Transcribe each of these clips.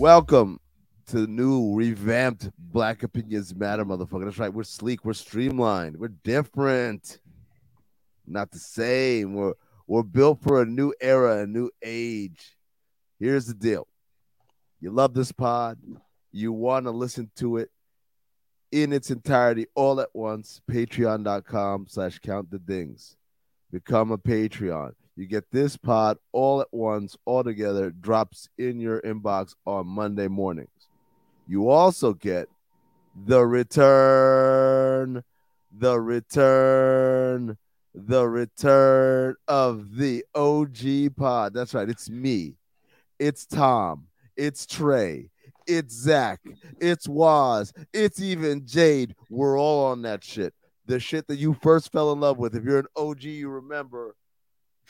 Welcome to the new revamped Black Opinions Matter, motherfucker. That's right. We're sleek. We're streamlined. We're different. Not the same. We're we're built for a new era, a new age. Here's the deal. You love this pod. You want to listen to it in its entirety all at once. Patreon.com slash count the dings. Become a Patreon. You get this pod all at once, all together, drops in your inbox on Monday mornings. You also get the return, the return, the return of the OG pod. That's right. It's me. It's Tom. It's Trey. It's Zach. It's Waz. It's even Jade. We're all on that shit. The shit that you first fell in love with. If you're an OG, you remember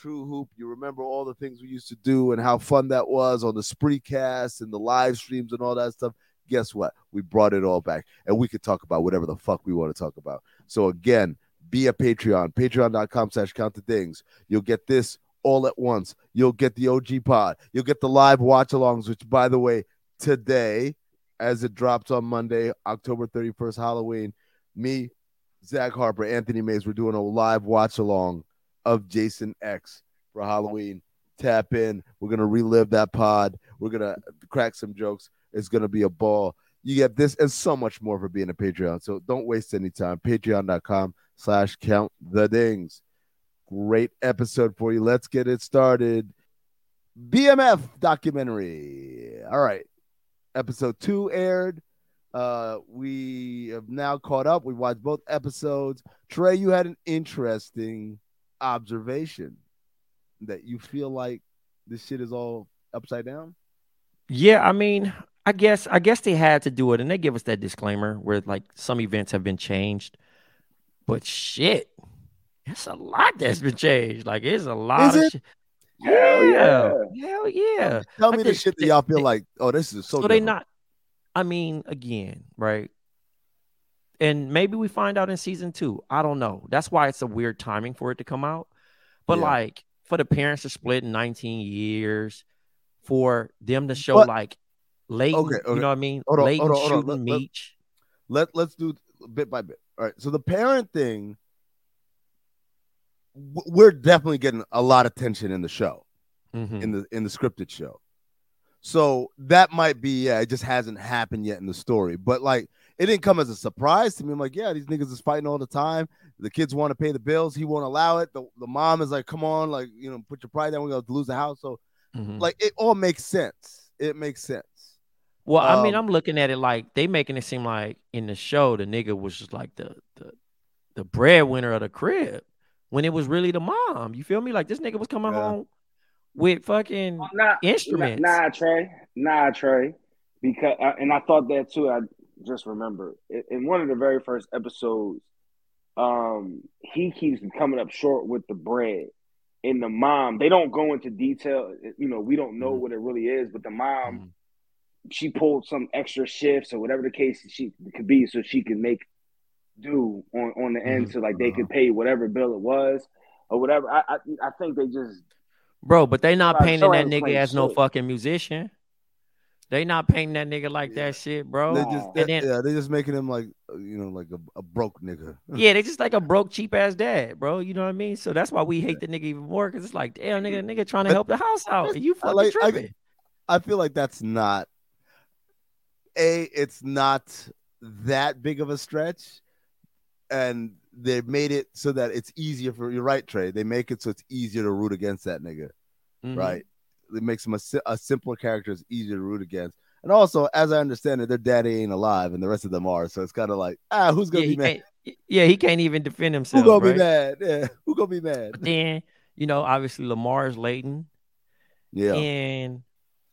True Hoop. You remember all the things we used to do and how fun that was on the Spreecast and the live streams and all that stuff. Guess what? We brought it all back and we could talk about whatever the fuck we want to talk about. So again, be a Patreon, patreon.com slash count the things. You'll get this all at once. You'll get the OG pod. You'll get the live watch alongs, which by the way, today, as it drops on Monday, October 31st, Halloween, me, Zach Harper, Anthony Mays, we're doing a live watch along of Jason X for Halloween. Tap in. We're gonna relive that pod. We're gonna crack some jokes. It's gonna be a ball. You get this and so much more for being a Patreon. So don't waste any time. Patreon.com slash count the dings. Great episode for you. Let's get it started. BMF documentary. All right. Episode two aired. Uh, we have now caught up. We watched both episodes. Trey, you had an interesting observation that you feel like this shit is all upside down? Yeah, I mean, I guess I guess they had to do it, and they give us that disclaimer where like some events have been changed, but shit, it's a lot that's been changed. Like it's a lot Is of it? shit. Hell yeah, hell yeah. Tell Like me the shit that y'all feel they- like, oh, this is so, so they not. I mean, again, right? And maybe we find out in season two. I don't know. That's why it's a weird timing for it to come out. But Yeah. like for the parents to split in 19 years, for them to show But- like late, Okay, okay. you know what I mean? Hold on, Leighton hold on, hold on. shooting Let- let- Meech. Let let's do bit by bit. All right. So the parent thing, we're definitely getting a lot of tension in the show, Mhm. in the in the scripted show. So that might be yeah, it just hasn't happened yet in the story. But like it didn't come as a surprise to me. I'm like, yeah, these niggas is fighting all the time. The kids want to pay the bills. He won't allow it. The, the mom is like, come on, like, you know, put your pride down. We're going to lose the house. So, Mhm. like, it all makes sense. It makes sense. Well, I mean, Um, I'm looking at it like they making it seem like in the show the nigga was just like the the the breadwinner of the crib when it was really the mom. You feel me? Like this nigga was coming Yeah. home with fucking Nah, nah, instruments. Nah, Trey. Nah, Trey. Because uh, and I thought that too. I just remember in, one of the very first episodes, um, he keeps coming up short with the bread. And the mom, they don't go into detail. You know, we don't know Mhm. what it really is, but the mom, Mhm. she pulled some extra shifts or whatever the case she could be, so she could make do on on the end, Mhm. so like they could pay whatever bill it was or whatever. I I, I think they just Bro, but they not painting that nigga as no fucking musician. They not painting that nigga like Yeah. that shit, bro. They just, And then- yeah, they just making him like, uh, you know, like a, a broke nigga. Yeah, they just like a broke, cheap ass dad, bro. You know what I mean? So that's why we hate the nigga even more because it's like, damn, nigga, nigga trying to help the house out, and you I fucking like- tripping. I feel like that's not a. It's not that big of a stretch, and they made it so that it's easier for you're right, Trey. They make it so it's easier to root against that nigga, Mhm. right? It makes him a, a simpler character. It's easier to root against, and also, as I understand it, their daddy ain't alive, and the rest of them are. So it's kind of like, ah, who's gonna Yeah, be he mad? yeah, he can't even defend Who himself. gonna right? be mad? Yeah, who gonna be mad? But then, you know, obviously Lamar is Leighton, Yeah, and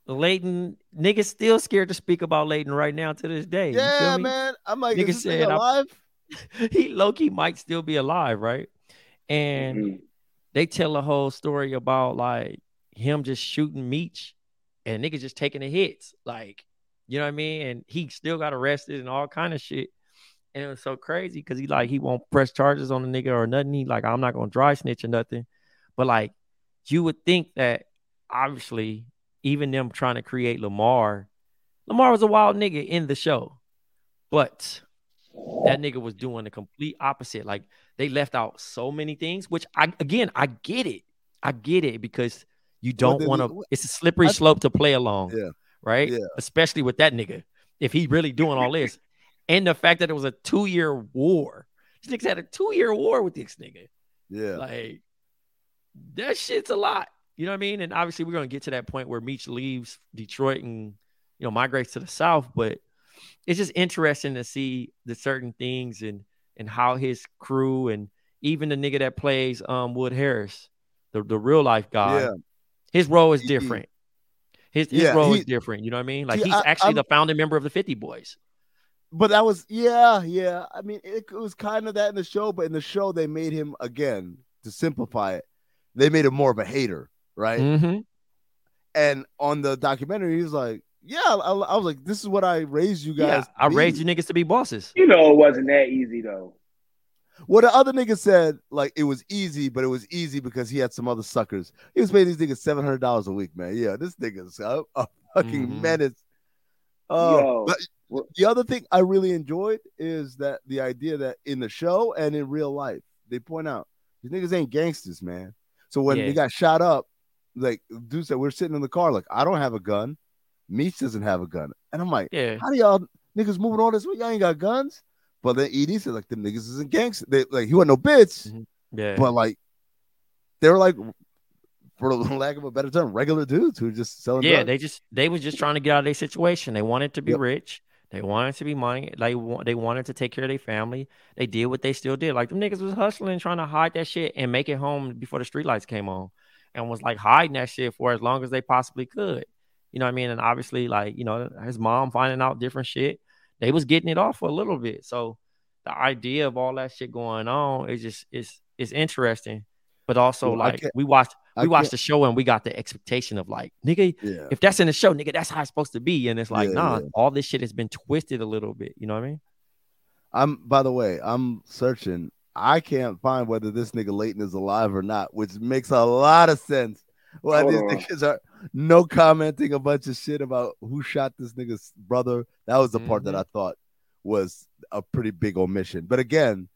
Leighton niggas still scared to speak about Leighton right now to this day. You yeah, feel me? man. I'm like, Nigga is this said, nigga I'm- alive? he low key might still be alive, right? And Mhm. they tell a whole story about like him just shooting Meech and niggas just taking the hits, like you know what I mean. And he still got arrested and all kind of shit. And it was so crazy because he like he won't press charges on the nigga or nothing. He like I'm not gonna dry snitch or nothing. But like you would think that obviously even them trying to create Lamar, Lamar was a wild nigga in the show, but that nigga was doing the complete opposite. Like they left out so many things, which I again I get it. I get it because you don't want to. It's a slippery I- slope to play along. Yeah. Right. Yeah. Especially with that nigga, if he really doing all this, and the fact that it was a two year war. These niggas had a two year war with this nigga. Yeah, Like that shit's a lot. You know what I mean? And obviously we're gonna get to that point where Meech leaves Detroit and you know migrates to the South, but it's just interesting to see the certain things and and how his crew and even the nigga that plays um Wood Harris, the, the real life guy, yeah. His role is different. His, his Yeah, role he- is different. You know what I mean? Like See, he's I- actually I'm- the founding member of the 50 Boys. But that was yeah, yeah. I mean, it, it was kind of that in the show, but in the show they made him again to simplify it. They made him more of a hater, right? Mhm. And on the documentary, he was like, "Yeah, I, I was like, this is what I raised you guys. to I raised you niggas to be bosses. You know, it wasn't that easy though. Well, the other nigga said like it was easy, but it was easy because he had some other suckers. He was paying these niggas seven hundred dollars a week, man. Yeah, this nigga's a, a fucking Mhm. menace. Uh, but the other thing I really enjoyed is that the idea that in the show and in real life, they point out these niggas ain't gangsters, man. So when Yeah. they got shot up, like dude said, we're sitting in the car, like I don't have a gun. Meech doesn't have a gun, and I'm like, Yeah. how do y'all niggas moving all this way? Y'all ain't got guns. But then Edie said, like them niggas isn't gangsters. They like he wasn't no bitch, Mhm. Yeah. but like they were like, for lack of a better term, regular dudes who were just selling. Yeah, drugs. they just they was just trying to get out of their situation. They wanted to be Yep. rich. They wanted to be money. They wa- they wanted to take care of their family. They did what they still did. Like them niggas was hustling, trying to hide that shit and make it home before the streetlights came on, and was like hiding that shit for as long as they possibly could. You know what I mean? And obviously, like you know, his mom finding out different shit. They was getting it off for a little bit. So the idea of all that shit going on is just it's it's interesting, but also Well, like can't- we watched I we watched can't- the show and we got the expectation of like nigga yeah. if that's in the show, nigga, that's how it's supposed to be. And it's like, Yeah, nah, yeah. all this shit has been twisted a little bit. You know what I mean? I'm by the way, I'm searching. I can't find whether this nigga Leighton is alive or not, which makes a lot of sense. Well, Hold these on. niggas are no commenting a bunch of shit about who shot this nigga's brother. That was the part that Mhm. I thought was a pretty big omission. But again,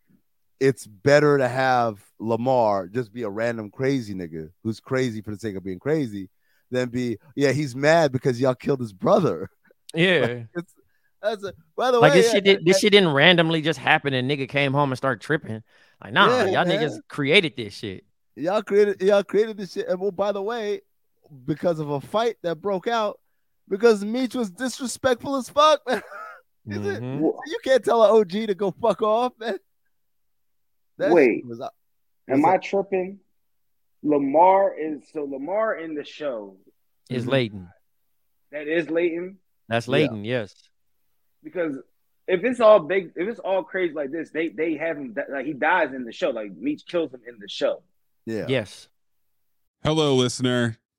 it's better to have Lamar just be a random crazy nigga who's crazy for the sake of being crazy than be, yeah, he's mad because y'all killed his brother. Yeah. It's That's a, by the Like way, this shit, did, this shit didn't randomly just happen and nigga came home and started tripping. Like, nah, Yeah, y'all man. niggas created this shit. y'all created y'all created this shit. And well, by the way, because of a fight that broke out, because Meech was disrespectful as fuck, man. Is it? Mhm. Wh- You can't tell an OG to go fuck off, man. That Wait. shit was, Am What's I tripping? Lamar is so Lamar in the show. is Mhm. Leighton. That is Leighton That's Yeah. Leighton, yes. because if it's all big, if it's all crazy like this, they they have him di- like he dies in the show. Like Meech kills him in the show. yeah. Yes. Hello, listener.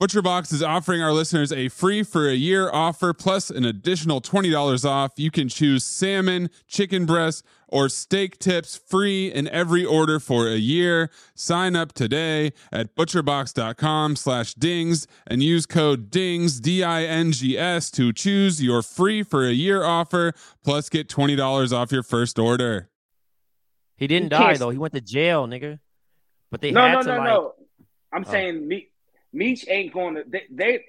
ButcherBox is offering our listeners a free for a year offer plus an additional $20 off. You can choose salmon, chicken breast, or steak tips free in every order for a year. Sign up today at butcherbox.com slash dings and use code DINGS, D-I-N-G-S to choose your free for a year offer plus get $20 off your first order. He didn't die though. He went to jail, nigga. But they no, had no, to no, like no. I'm Oh. saying Meech, Meech ain't going to. They, they,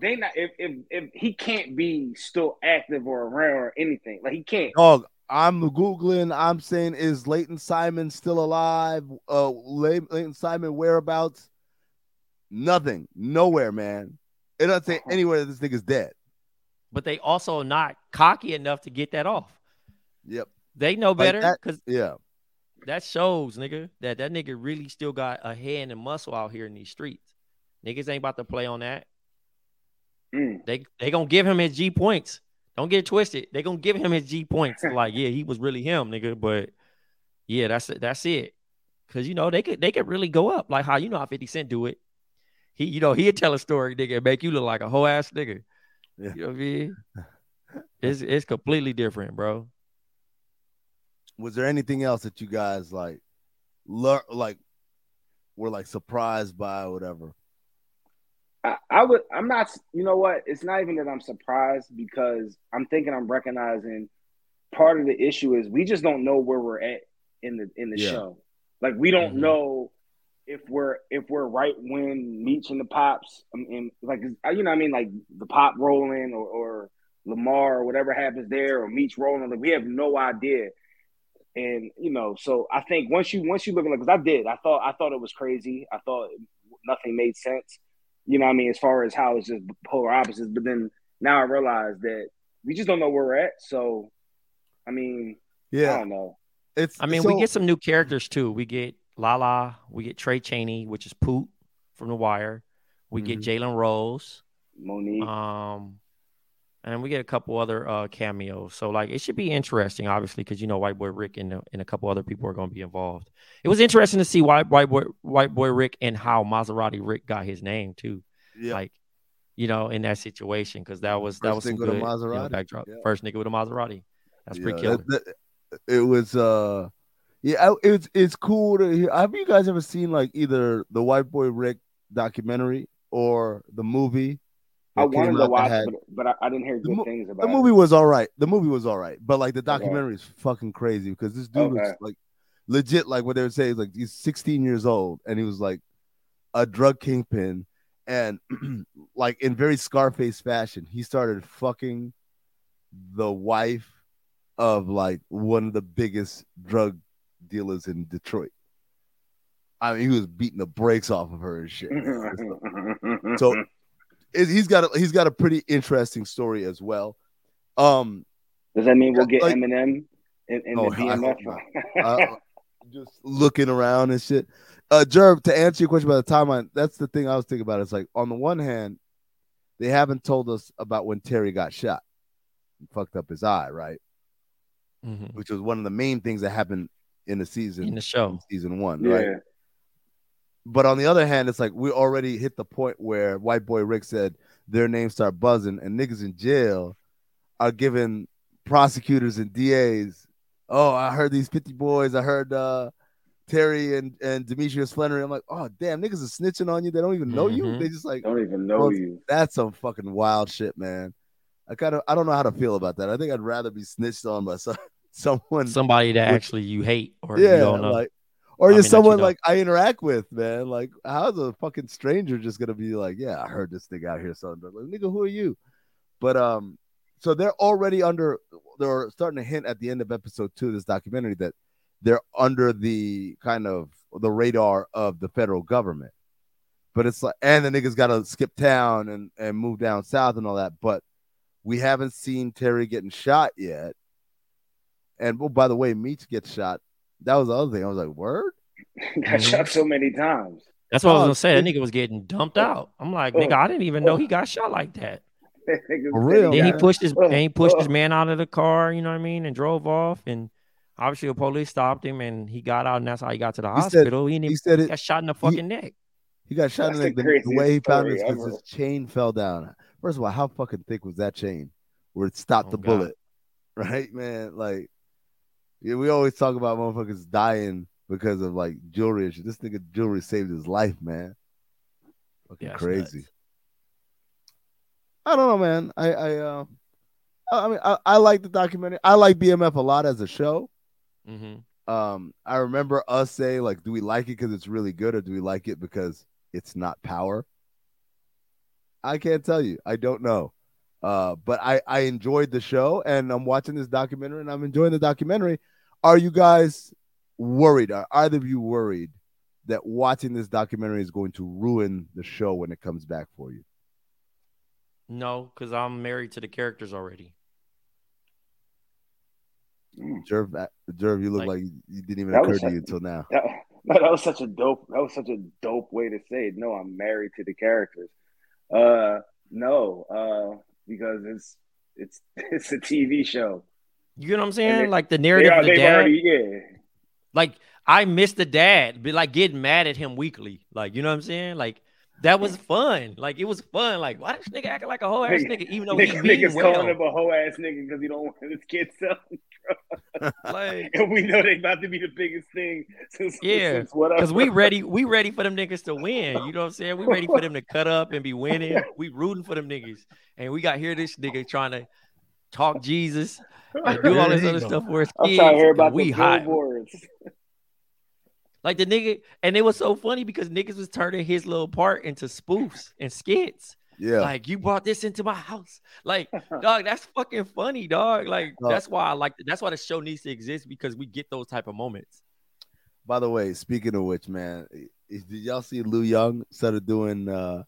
they not. If, if if he can't be still active or around or anything, like he can't. Dog, I'm googling. I'm saying, is Leighton Simon still alive? Uh, Ley- Leighton Simon whereabouts? Nothing. Nowhere, man. It doesn't say anywhere that this nigga's dead. but they also not cocky enough to get that off. Yep. They know better that- because Yeah. that shows, nigga, that that nigga really still got a hand and muscle out here in these streets. Niggas ain't about to play on that. Mm. They they gonna give him his G points. Don't get it twisted. They gonna give him his G points. like, yeah, he was really him, nigga. But yeah, that's it. That's it. Cause you know they could they could really go up. Like how you know how 50 Cent do it. He, you know, he'd tell a story, nigga, and make you look like a whole ass nigga. Yeah. You know what I mean? It's it's completely different, bro. Was there anything else that you guys like, learn like, were like surprised by or whatever? I, I would. I'm not. You know what? It's not even that I'm surprised because I'm thinking I'm recognizing part of the issue is we just don't know where we're at in the in the Yeah. show. Like we don't Mhm. know if we're if we're right when Meech and the pops um, and like you know what I mean like the pop rolling or, or Lamar or whatever happens there or Meech rolling like we have no idea. And you know, so I think once you once you look at it, because I did, I thought I thought it was crazy. I thought nothing made sense. You know, what I mean, as far as how it's just polar opposites. But then now I realize that we just don't know where we're at. So, I mean, yeah, I don't know. It's. I mean, so- we get some new characters too. We get Lala, we get Tray Chaney, which is Poot from The Wire. We get Mhm. Jalen Rose, Mo'Nique. um, and we get a couple other uh, cameos. So like, it should be interesting, obviously, because you know White Boy Rick and, and a couple other people are going to be involved. It was interesting to see White White Boy White Boy Rick and how Maserati Rick got his name too. Yeah. Like, you know, in that situation, because that was that was some nigga with a good you know, backdrop. yeah. First nigga with a Maserati. That's pretty Yeah, killer. that- that- it was uh yeah it's it's cool to hear have you guys ever seen like either the white boy rick documentary or the movie I wanted to watch had- it, but, but I, I didn't hear good mo- things about it. the movie it. was all right the movie was all right but like the documentary is fucking crazy because this dude was like legit like what they would say is like he's 16 years old and he was like a drug kingpin and like in very scarface fashion he started fucking the wife of like one of the biggest drug dealers in Detroit. I mean, he was beating the brakes off of her and shit. So he's got a, he's got a pretty interesting story as well. Um, does that mean we'll get like- Eminem in, in Oh, the I BMF? uh, just looking around and shit. Uh, Jerv, to answer your question about the timeline, that's the thing I was thinking about. It's like on the one hand, they haven't told us about when Terry got shot, and fucked up his eye, right? Mhm. Which was one of the main things that happened in the season, in the show. season one, yeah. right? But on the other hand, it's like we already hit the point where White Boy Rick said their names start buzzing, and niggas in jail are giving prosecutors and DAs. Oh, I heard these 50 boys. I heard uh Terry and, and Demetrius Flenory. I'm like, oh damn, niggas are snitching on you. They don't even know you. Mhm. They just like Don't even know Well, you. that's some fucking wild shit, man. I kind of I don't know how to feel about that. I think I'd rather be snitched on by some, someone Somebody that Which- actually you hate or you yeah, don't know. like or I just mean, you someone know. like I interact with, man. Like, how's a fucking stranger just gonna be like, yeah, I heard this thing out here, son. Like, nigga, who are you? But um, so they're already under. They're starting to hint at the end of episode two of this documentary that they're under the kind of the radar of the federal government. But it's like, and the niggas got to skip town and and move down south and all that. But we haven't seen Terry getting shot yet. And oh, by the way, Meech gets shot. That was the other thing. I was like, word. Got mm-hmm. shot so many times. That's what I was Oh, gonna say. That oh, nigga was getting dumped oh. out. I'm like, Oh. nigga, I didn't even know he got shot like that. For real? Then he pushed his Oh, and he pushed his oh. man out of the car, you know what I mean, and drove off. And obviously the police stopped him and he got out and that's how he got to the He said- hospital. he, didn't He even, said it. got shot in the fucking neck. He got shot in That's the, the neck. the, the way he found it story because his chain fell down. First of all, how fucking thick was that chain where it stopped Oh, the God. bullet? Right, man? Like, yeah, we always talk about motherfuckers dying because of like jewelry shit. This nigga jewelry saved his life, man. Fucking Yeah, crazy. nuts. I don't know, man. I I uh, I I mean, I, I like the documentary. I like BMF a lot as a show. Mm-hmm. Um, I remember us saying like, do we like it because it's really good, or do we like it because it's not power? I can't tell you. I don't know. Uh, but I I enjoyed the show, and I'm watching this documentary, and I'm enjoying the documentary. Are you guys worried? Are either of you worried that watching this documentary is going to ruin the show when it comes back for you? No, because I'm married to the characters already. Jerv, uh, Jerv, you look Like- like, you didn't even occur to like- you until now. That, no, that was such a dope. That was such a dope way to say it. No, I'm married to the characters. Uh, no, uh, because it's it's it's a TV show. You know what I'm saying? they- like the narrative of the dad. already, yeah. like I miss the dad, be like getting mad at him weekly. Like, you know what I'm saying? Like that was fun. Like it was fun. Like, why this nigga acting like a whole ass Nigga- nigga, even though he Niggas, niggas calling well? him a whole ass nigga because he don't want his kids selling. Like, And we know they about to be the biggest thing since, Yeah, since. Cause we ready, we ready for them niggas to win. You know what I'm saying? We ready for them to cut up and be winning. We rooting for them niggas, and we got here this nigga trying to talk Jesus and do all this other you go. stuff for his I'm kids. trying to hear about we the hot. billboards. Like the nigga, and it was so funny because niggas was turning his little part into spoofs and skits. Yeah, Like you brought this into my house. Like, dog, that's fucking funny, dog. Like Uh, that's why I like that's why the show needs to exist because we get those type of moments. By the way, speaking of which, man, i- did y'all see Lou Young started doing uh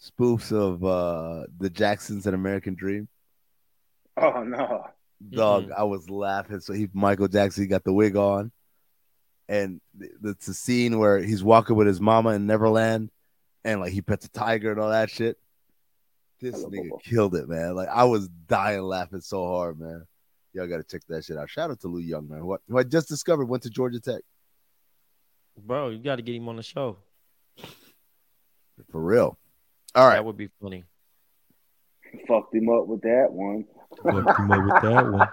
spoofs of uh the Jacksons and American Dream? Oh no. Dog, mm-hmm. I was laughing. So he Michael Jackson, he got the wig on, and it's a scene where he's walking with his mama in Neverland, and like he pets a tiger and all that shit. This nigga killed it, man. Like I was dying laughing so hard, man. Y'all gotta check that shit out. Shout out to Lou Young, man. What who I just discovered went to Georgia Tech. Bro, you got to get him on the show. For real. All right. That would be funny. Fucked him up with that one. Him up with that one.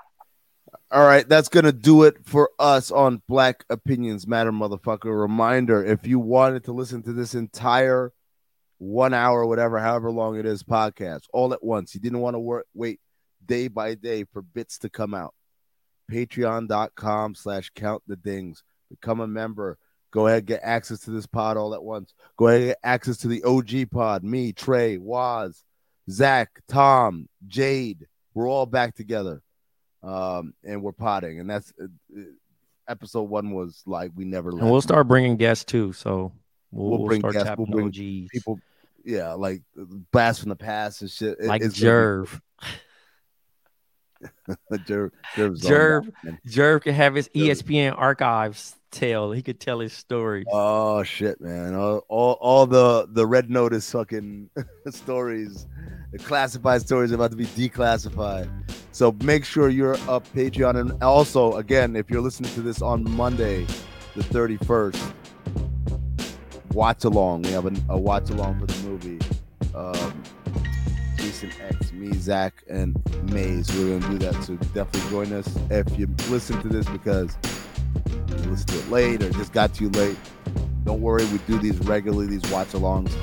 All right, that's gonna do it for us on Black Opinions Matter, motherfucker. Reminder: if you wanted to listen to this entire one hour, whatever, however long it is, podcast all at once, you didn't want to work, wait day by day for bits to come out. Patreon.com slash count the dings. Become a member. Go ahead, get access to this pod all at once. Go ahead, get access to the OG pod. Me, Trey, Waz, Zach, Tom, Jade, we're all back together, um, and we're potting, and that's uh, uh, episode one was like we never. Left. And we'll start bringing guests too. So we'll, We'll we'll bring start guests, we'll bring OGs. people. Yeah, like blast from the past and shit. It- like Jerv. Jerv, Jerv. Jerv could have his Jerv. ESPN archives tell. He could tell his story. Oh shit, man! All, all, all the the red notice fucking stories, the classified stories about to be declassified. So make sure you're up Patreon, and also again, if you're listening to this on Monday, the 31st, watch along. We have a, a watch along for the movie. Um, Jason X, me, Zach, and Mays. We're gonna do that. So definitely join us if you listen to this because you listened to it late or just got to you late. Don't worry, we do these regularly, these watch alongs.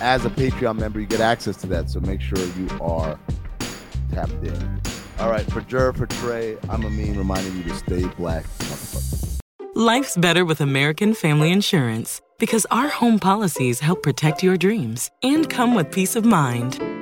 As a Patreon member, you get access to that. So make sure you are tapped in. All right, for Jer, for Trey, I'm Amin reminding you to stay black. Life's better with American Family Insurance because our home policies help protect your dreams and come with peace of mind.